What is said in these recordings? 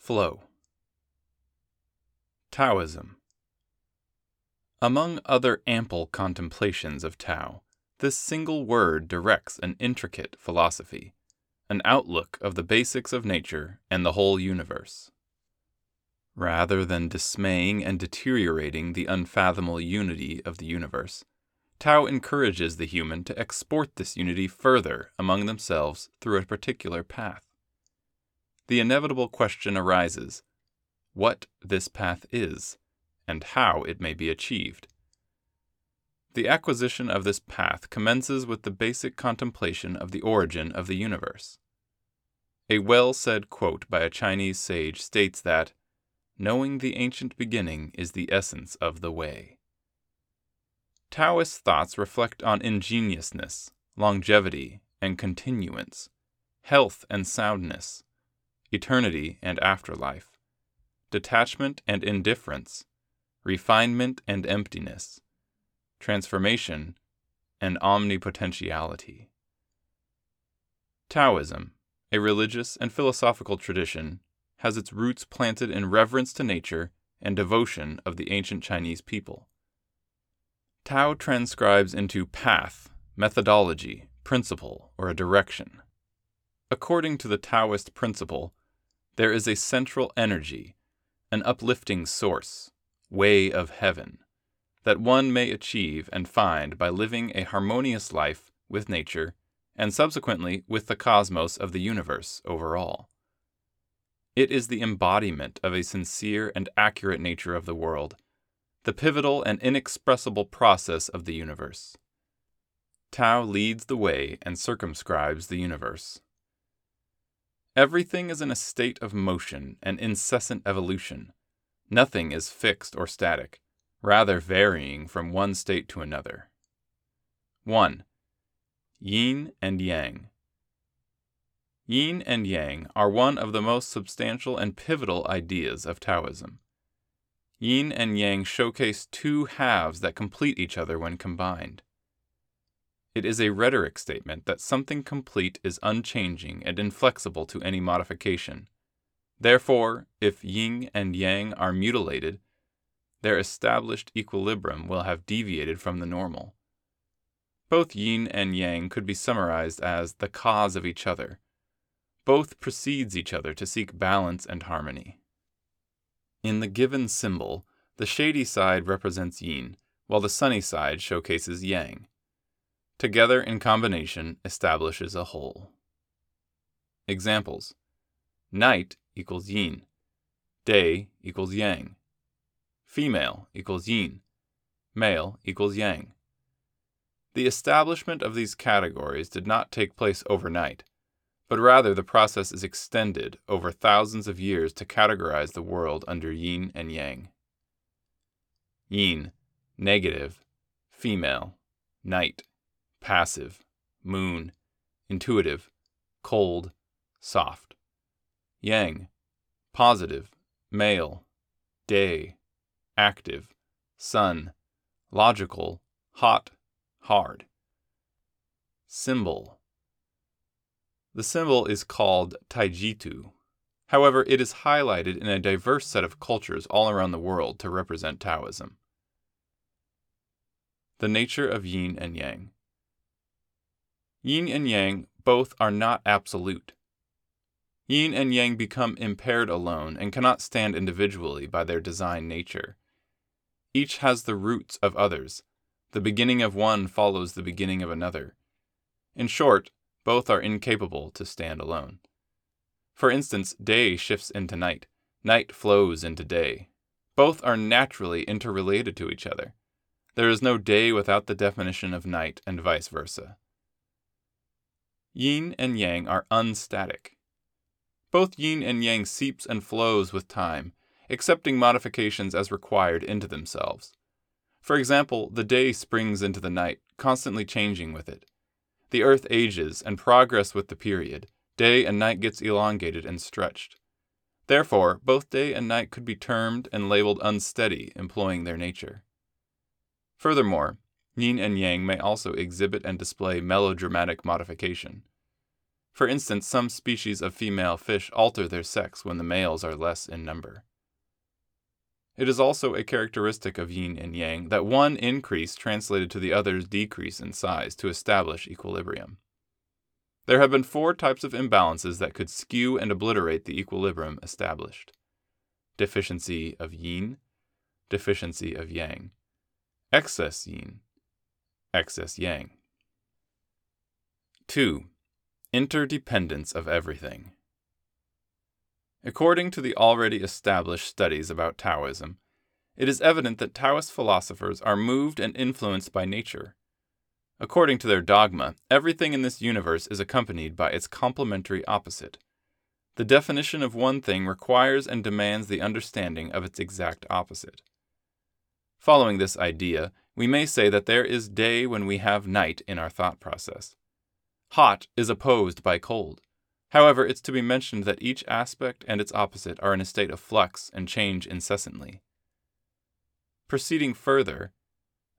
Flow. Taoism. Among other ample contemplations of Tao, this single word directs an intricate philosophy, an outlook of the basics of nature and the whole universe. Rather than dismaying and deteriorating the unfathomable unity of the universe, Tao encourages the human to export this unity further among themselves through a particular path. The inevitable question arises what this path is, and how it may be achieved. The acquisition of this path commences with the basic contemplation of the origin of the universe. A well said quote by a Chinese sage states that, Knowing the ancient beginning is the essence of the way. Taoist thoughts reflect on ingenuousness, longevity and continuance, health and soundness, eternity and afterlife, detachment and indifference, refinement and emptiness, transformation and omnipotentiality. Taoism, a religious and philosophical tradition, has its roots planted in reverence to nature and devotion of the ancient Chinese people. Tao transcribes into path, methodology, principle, or a direction. According to the Taoist principle, there is a central energy, an uplifting source, way of heaven, that one may achieve and find by living a harmonious life with nature and subsequently with the cosmos of the universe overall. It is the embodiment of a sincere and accurate nature of the world, the pivotal and inexpressible process of the universe. Tao leads the way and circumscribes the universe. Everything is in a state of motion and incessant evolution. Nothing is fixed or static, rather varying from one state to another. 1. Yin and Yang. Yin and Yang are one of the most substantial and pivotal ideas of Taoism. Yin and Yang showcase two halves that complete each other when combined. It is a rhetoric statement that something complete is unchanging and inflexible to any modification. Therefore, if yin and yang are mutilated, their established equilibrium will have deviated from the normal. Both yin and yang could be summarized as the cause of each other. Both precedes each other to seek balance and harmony. In the given symbol, the shady side represents yin, while the sunny side showcases yang. Together in combination establishes a whole. Examples Night equals yin, day equals yang, female equals yin, male equals yang. The establishment of these categories did not take place overnight, but rather the process is extended over thousands of years to categorize the world under yin and yang. Yin, negative, female, night, passive, moon, intuitive, cold, soft. Yang, positive, male, day, active, sun, logical, hot, hard. Symbol. The symbol is called Taijitu. However, it is highlighted in a diverse set of cultures all around the world to represent Taoism. The nature of yin and yang. Yin and yang both are not absolute. Yin and yang become impaired alone and cannot stand individually by their design nature. Each has the roots of others. The beginning of one follows the beginning of another. In short, both are incapable to stand alone. For instance, day shifts into night, night flows into day. Both are naturally interrelated to each other. There is no day without the definition of night, and vice versa. Yin and yang are unstatic. Both yin and yang seeps and flows with time, accepting modifications as required into themselves. For example, the day springs into the night, constantly changing with it. The earth ages and progress with the period. Day and night gets elongated and stretched. Therefore, both day and night could be termed and labeled unsteady, employing their nature. Furthermore, yin and yang may also exhibit and display melodramatic modification. For instance, some species of female fish alter their sex when the males are less in number. It is also a characteristic of yin and yang that one increase translated to the other's decrease in size to establish equilibrium. There have been four types of imbalances that could skew and obliterate the equilibrium established deficiency of yin, deficiency of yang, excess yin, excess yang. 2. Interdependence of everything. According to the already established studies about Taoism, it is evident that Taoist philosophers are moved and influenced by nature. According to their dogma, everything in this universe is accompanied by its complementary opposite. The definition of one thing requires and demands the understanding of its exact opposite. Following this idea, we may say that there is day when we have night in our thought process. Hot is opposed by cold. However, it's to be mentioned that each aspect and its opposite are in a state of flux and change incessantly. Proceeding further,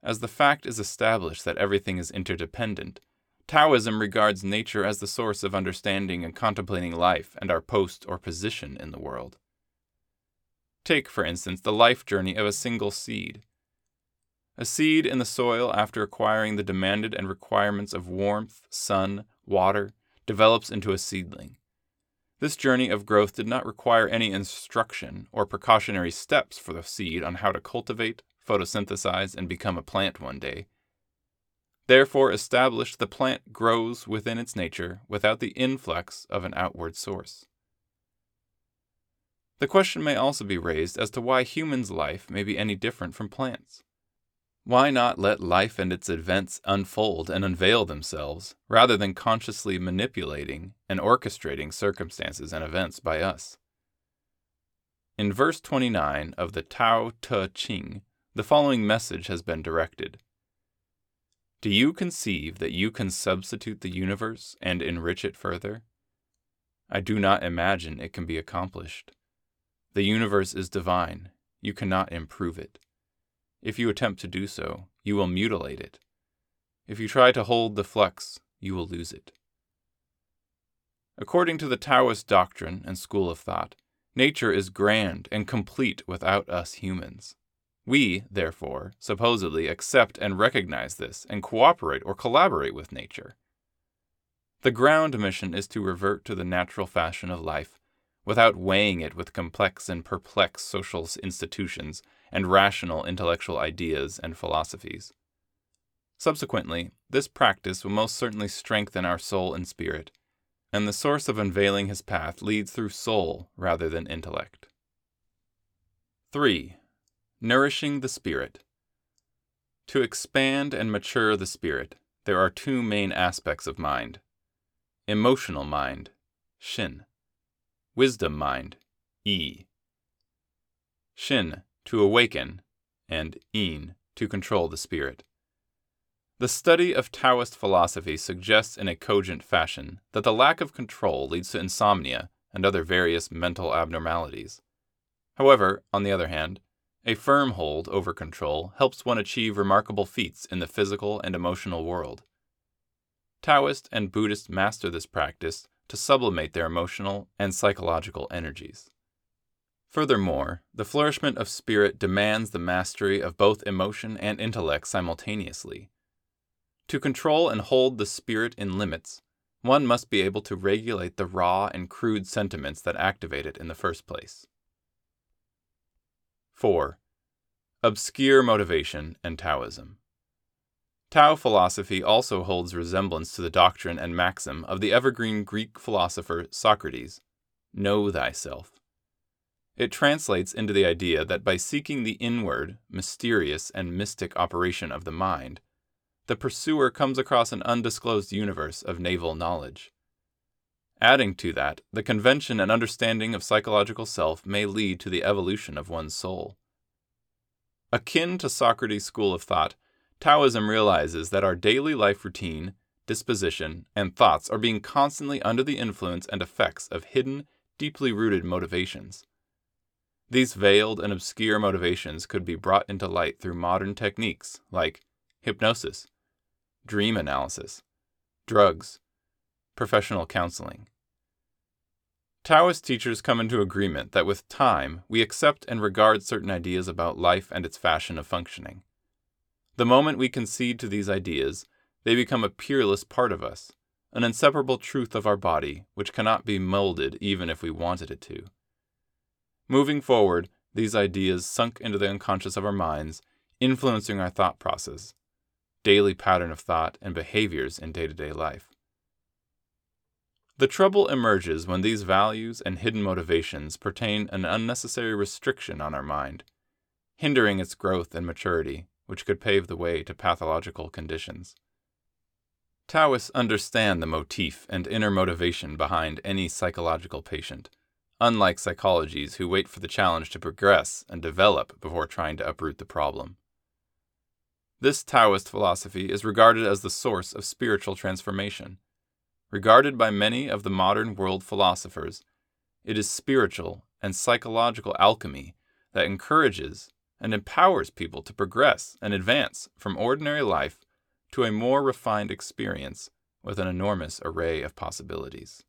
as the fact is established that everything is interdependent, Taoism regards nature as the source of understanding and contemplating life and our post or position in the world. Take, for instance, the life journey of a single seed. A seed in the soil, after acquiring the demanded and requirements of warmth, sun, water, develops into a seedling. This journey of growth did not require any instruction or precautionary steps for the seed on how to cultivate, photosynthesize, and become a plant one day. Therefore, established, the plant grows within its nature without the influx of an outward source. The question may also be raised as to why humans' life may be any different from plants. Why not let life and its events unfold and unveil themselves, rather than consciously manipulating and orchestrating circumstances and events by us? In verse 29 of the Tao Te Ching, the following message has been directed Do you conceive that you can substitute the universe and enrich it further? I do not imagine it can be accomplished. The universe is divine, you cannot improve it. If you attempt to do so, you will mutilate it. If you try to hold the flux, you will lose it. According to the Taoist doctrine and school of thought, nature is grand and complete without us humans. We, therefore, supposedly accept and recognize this and cooperate or collaborate with nature. The ground mission is to revert to the natural fashion of life, without weighing it with complex and perplex social institutions and rational intellectual ideas and philosophies. Subsequently, this practice will most certainly strengthen our soul and spirit, and the source of unveiling his path leads through soul rather than intellect. 3. Nourishing the Spirit. To expand and mature the spirit, there are two main aspects of mind emotional mind, Shin, wisdom mind, E. Shin to awaken, and yin, to control the spirit. The study of Taoist philosophy suggests in a cogent fashion that the lack of control leads to insomnia and other various mental abnormalities. However, on the other hand, a firm hold over control helps one achieve remarkable feats in the physical and emotional world. Taoist and Buddhist master this practice to sublimate their emotional and psychological energies. Furthermore, the flourishment of spirit demands the mastery of both emotion and intellect simultaneously. To control and hold the spirit in limits, one must be able to regulate the raw and crude sentiments that activate it in the first place. 4. Obscure motivation and Taoism. Tao philosophy also holds resemblance to the doctrine and maxim of the evergreen Greek philosopher Socrates Know thyself. It translates into the idea that by seeking the inward, mysterious, and mystic operation of the mind, the pursuer comes across an undisclosed universe of naval knowledge. Adding to that, the convention and understanding of psychological self may lead to the evolution of one's soul. Akin to Socrates' school of thought, Taoism realizes that our daily life routine, disposition, and thoughts are being constantly under the influence and effects of hidden, deeply rooted motivations. These veiled and obscure motivations could be brought into light through modern techniques like hypnosis, dream analysis, drugs, professional counseling. Taoist teachers come into agreement that with time, we accept and regard certain ideas about life and its fashion of functioning. The moment we concede to these ideas, they become a peerless part of us, an inseparable truth of our body which cannot be molded even if we wanted it to. Moving forward, these ideas sunk into the unconscious of our minds, influencing our thought process, daily pattern of thought, and behaviors in day to day life. The trouble emerges when these values and hidden motivations pertain an unnecessary restriction on our mind, hindering its growth and maturity, which could pave the way to pathological conditions. Taoists understand the motif and inner motivation behind any psychological patient, unlike psychologies who wait for the challenge to progress and develop before trying to uproot the problem. This Taoist philosophy is regarded as the source of spiritual transformation Regarded by many of the modern world philosophers, it is spiritual and psychological alchemy that encourages and empowers people to progress and advance from ordinary life to a more refined experience with an enormous array of possibilities.